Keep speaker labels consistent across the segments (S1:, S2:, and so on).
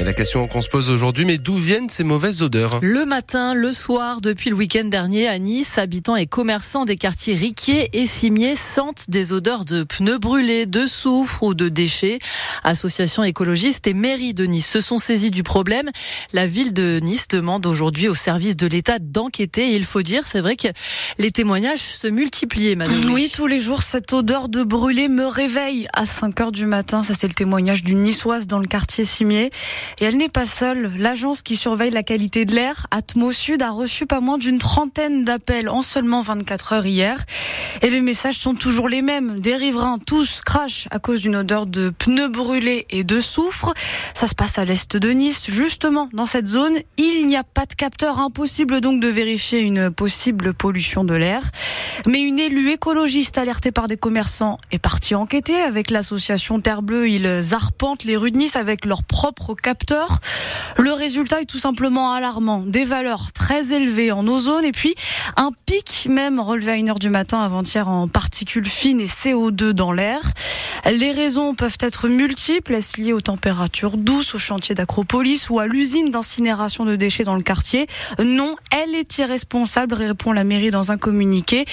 S1: Et la question qu'on se pose aujourd'hui, mais d'où viennent ces mauvaises odeurs?
S2: Le matin, le soir, depuis le week-end dernier à Nice, habitants et commerçants des quartiers Riquier et Cimier sentent des odeurs de pneus brûlés, de soufre ou de déchets. Associations écologistes et mairie de Nice se sont saisis du problème. La ville de Nice demande aujourd'hui au service de l'État d'enquêter. il faut dire, c'est vrai que les témoignages se multiplient, madame.
S3: Oui, tous les jours, cette odeur de brûlé me réveille à 5 heures du matin. Ça, c'est le témoignage d'une niçoise dans le quartier Cimier. Et elle n'est pas seule. L'agence qui surveille la qualité de l'air, Atmosud, a reçu pas moins d'une trentaine d'appels en seulement 24 heures hier. Et les messages sont toujours les mêmes. Des riverains, tous crachent à cause d'une odeur de pneus brûlés et de soufre. Ça se passe à l'est de Nice. Justement, dans cette zone, il n'y a pas de capteur. Impossible donc de vérifier une possible pollution de l'air. Mais une élue écologiste alertée par des commerçants est partie enquêter avec l'association Terre Bleue. Ils arpentent les rues de Nice avec leurs propres Le résultat est tout simplement alarmant. Des valeurs très élevées en ozone et puis un pic même relevé à 1h du matin avant-hier en particules fines et CO2 dans l'air. Les raisons peuvent être multiples. Est-ce lié aux températures douces, au chantier d'Acropolis ou à l'usine d'incinération de déchets dans le quartier? Non, elle est irresponsable, répond la mairie dans un communiqué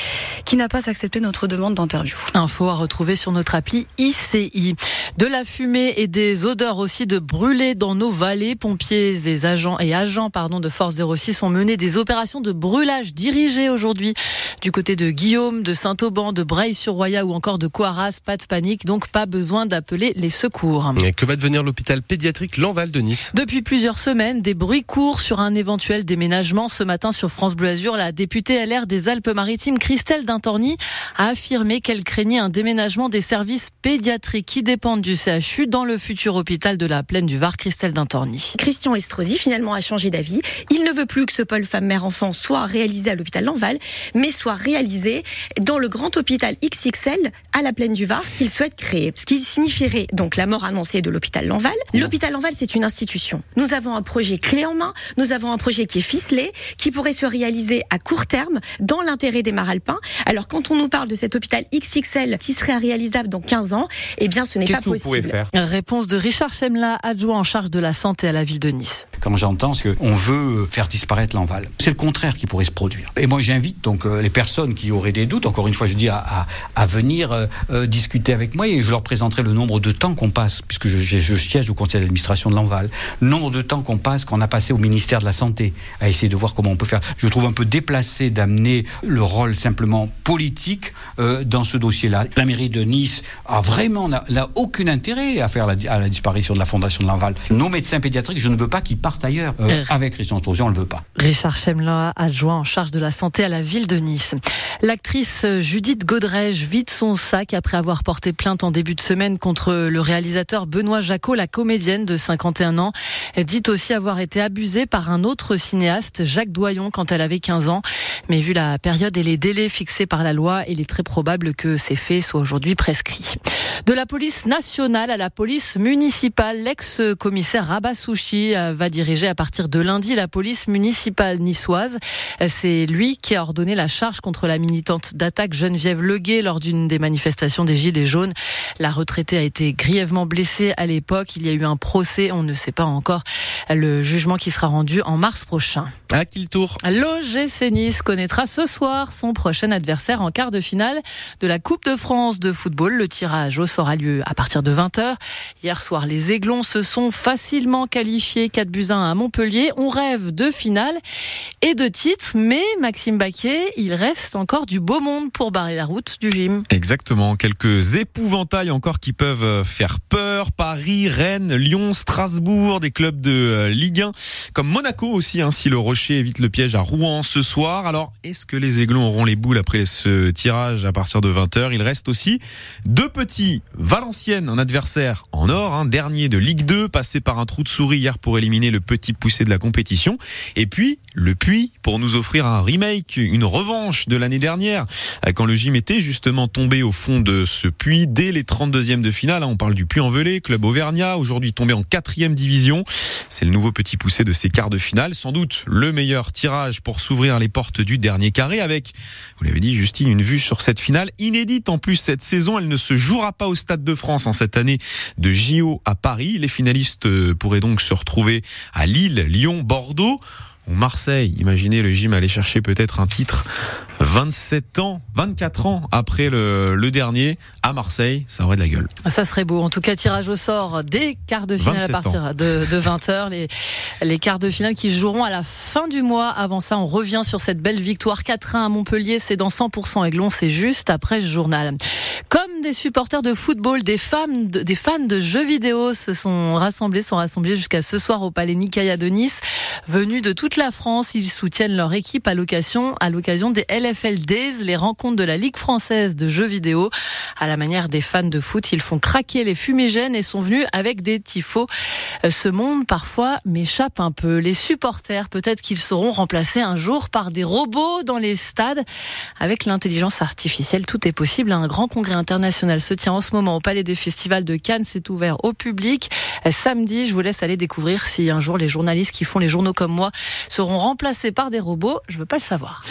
S3: qui n'a pas accepté notre demande d'interview.
S2: Info à retrouver sur notre appli ICI. De la fumée et des odeurs aussi de brûlés dans nos vallées. Pompiers et agents et agents pardon de Force 06 ont mené des opérations de brûlage dirigées aujourd'hui du côté de Guillaume, de Saint-Auban, de Breil-sur-Roya ou encore de Coaras. Pas de panique, donc pas besoin d'appeler les secours.
S1: Et que va devenir l'hôpital pédiatrique Lanval de Nice
S2: Depuis plusieurs semaines, des bruits courts sur un éventuel déménagement. Ce matin sur France Bleu Azur, la députée LR des Alpes-Maritimes, Christelle Dintorni, a affirmé qu'elle craignait un déménagement des services pédiatriques qui dépendent du CHU dans le futur hôpital de la Plaine du Var, Christelle Dintorni.
S4: Christian Estrosi finalement a changé d'avis. Il ne veut plus que ce pôle femme-mère-enfant soit réalisé à l'hôpital Lanval, mais soit réalisé dans le grand hôpital XXL à la Plaine du Var qu'il souhaite créer. Ce qui signifierait donc la mort annoncée de l'hôpital Lanval. L'hôpital Lanval, c'est une institution. Nous avons un projet clé en main, nous avons un projet qui est ficelé, qui pourrait se réaliser à court terme dans l'intérêt des Maralpins. Alors quand on nous parle de cet hôpital XXL qui serait réalisable dans 15 ans, eh bien ce n'est pas possible.
S1: Qu'est-ce que vous pouvez faire?
S2: Réponse de Richard Chemla, adjoint en charge de la santé à la ville de Nice.
S5: Quand j'entends ce qu'on veut faire disparaître l'enval, c'est le contraire qui pourrait se produire. Et moi j'invite donc euh, les personnes qui auraient des doutes, encore une fois je dis à, venir euh, euh, discuter avec moi et je leur présenterai le nombre de temps qu'on passe, puisque je, je, siège au conseil d'administration de l'enval, le nombre de temps qu'on passe, qu'on a passé au ministère de la Santé, à essayer de voir comment on peut faire. Je trouve un peu déplacé d'amener le rôle simplement politique dans ce dossier-là. La mairie de Nice a vraiment n'a aucun intérêt à faire la, à la disparition de la fondation de l'enval. Nos médecins pédiatriques, je ne veux pas qu'ils partent ailleurs. Euh, avec Christian Estrosi, on ne le veut pas.
S2: Richard Chemla, adjoint en charge de la santé à la ville de Nice. L'actrice Judith Godrèche vide son sac après avoir porté plainte en début de semaine contre le réalisateur Benoît Jacot, la comédienne de 51 ans. Dit aussi avoir été abusée par un autre cinéaste, Jacques Doyon, quand elle avait 15 ans. Mais vu la période et les délais fixés par la loi, il est très probable que ces faits soient aujourd'hui prescrits. De la police nationale à la police municipale, l'ex-commissaire Rabassouchi va diriger à partir de lundi la police municipale niçoise. C'est lui qui a ordonné la charge contre la militante d'attaque Geneviève Leguet lors d'une des manifestations des Gilets jaunes. La retraitée a été grièvement blessée à l'époque. Il y a eu un procès. On ne sait pas encore le jugement qui sera rendu en mars prochain.
S1: À qui le tour?
S2: L'OGC Nice connaîtra ce soir son prochain adversaire en quart de finale de la Coupe de France de football. Le tirage au sort a lieu à partir de 20h. Hier soir, les Aiglons se sont facilement qualifiés 4 buts 1 à Montpellier. On rêve de finale et de titres, mais Maxime Baquet, il reste encore du beau monde pour barrer la route du gym.
S6: Exactement, quelques épouvantails encore qui peuvent faire peur. Paris, Rennes, Lyon, Strasbourg, des clubs de Ligue 1, comme Monaco aussi, hein, si le Rocher évite le piège à Rouen ce soir. Alors, est-ce que les Aiglons auront les boules après ce tirage à partir de 20h Il reste aussi deux petits Valenciennes, un adversaire en or, un dernier de Ligue 2, passé par un trou de souris hier pour éliminer le petit poussé de la compétition. Et puis, le Puy, pour nous offrir un remake, une revanche de l'année dernière, quand le gym était justement tombé au fond de ce puits dès les 32e de finale. On parle du Club auvergnat, aujourd'hui tombé en quatrième division. C'est le nouveau petit poussé de ces quarts de finale. Sans doute le meilleur tirage pour s'ouvrir les portes du dernier carré avec, vous l'avez dit Justine, une vue sur cette finale inédite en plus cette saison. Elle ne se jouera pas au Stade de France en cette année de JO à Paris. Les finalistes se, pourrait donc se retrouver à Lille, Lyon, Bordeaux ou Marseille. Imaginez le gym aller chercher peut-être un titre 27 ans, 24 ans après le, le, dernier à Marseille. Ça aurait de la gueule.
S2: Ça serait beau. En tout cas, tirage au sort des quarts de finale à partir de, de, 20h. Les, les quarts de finale qui joueront à la fin du mois. Avant ça, on revient sur cette belle victoire 4-1 à Montpellier. C'est dans 100% Aiglon. C'est juste après ce journal. Comme des supporters de football, des femmes, de, des fans de jeux vidéo se sont rassemblés, sont rassemblés jusqu'à ce soir au Palais Nicaïa de Nice. Venus de toute la France, ils soutiennent leur équipe à l'occasion, à l'occasion des Days, les rencontres de la Ligue française de jeux vidéo. À la manière des fans de foot, ils font craquer les fumigènes et sont venus avec des tifos. Ce monde, parfois, m'échappe un peu. Les supporters, peut-être qu'ils seront remplacés un jour par des robots dans les stades. Avec l'intelligence artificielle, tout est possible. Un grand congrès international se tient en ce moment au Palais des Festivals de Cannes. C'est ouvert au public. Samedi, je vous laisse aller découvrir si un jour les journalistes qui font les journaux comme moi seront remplacés par des robots. Je veux pas le savoir.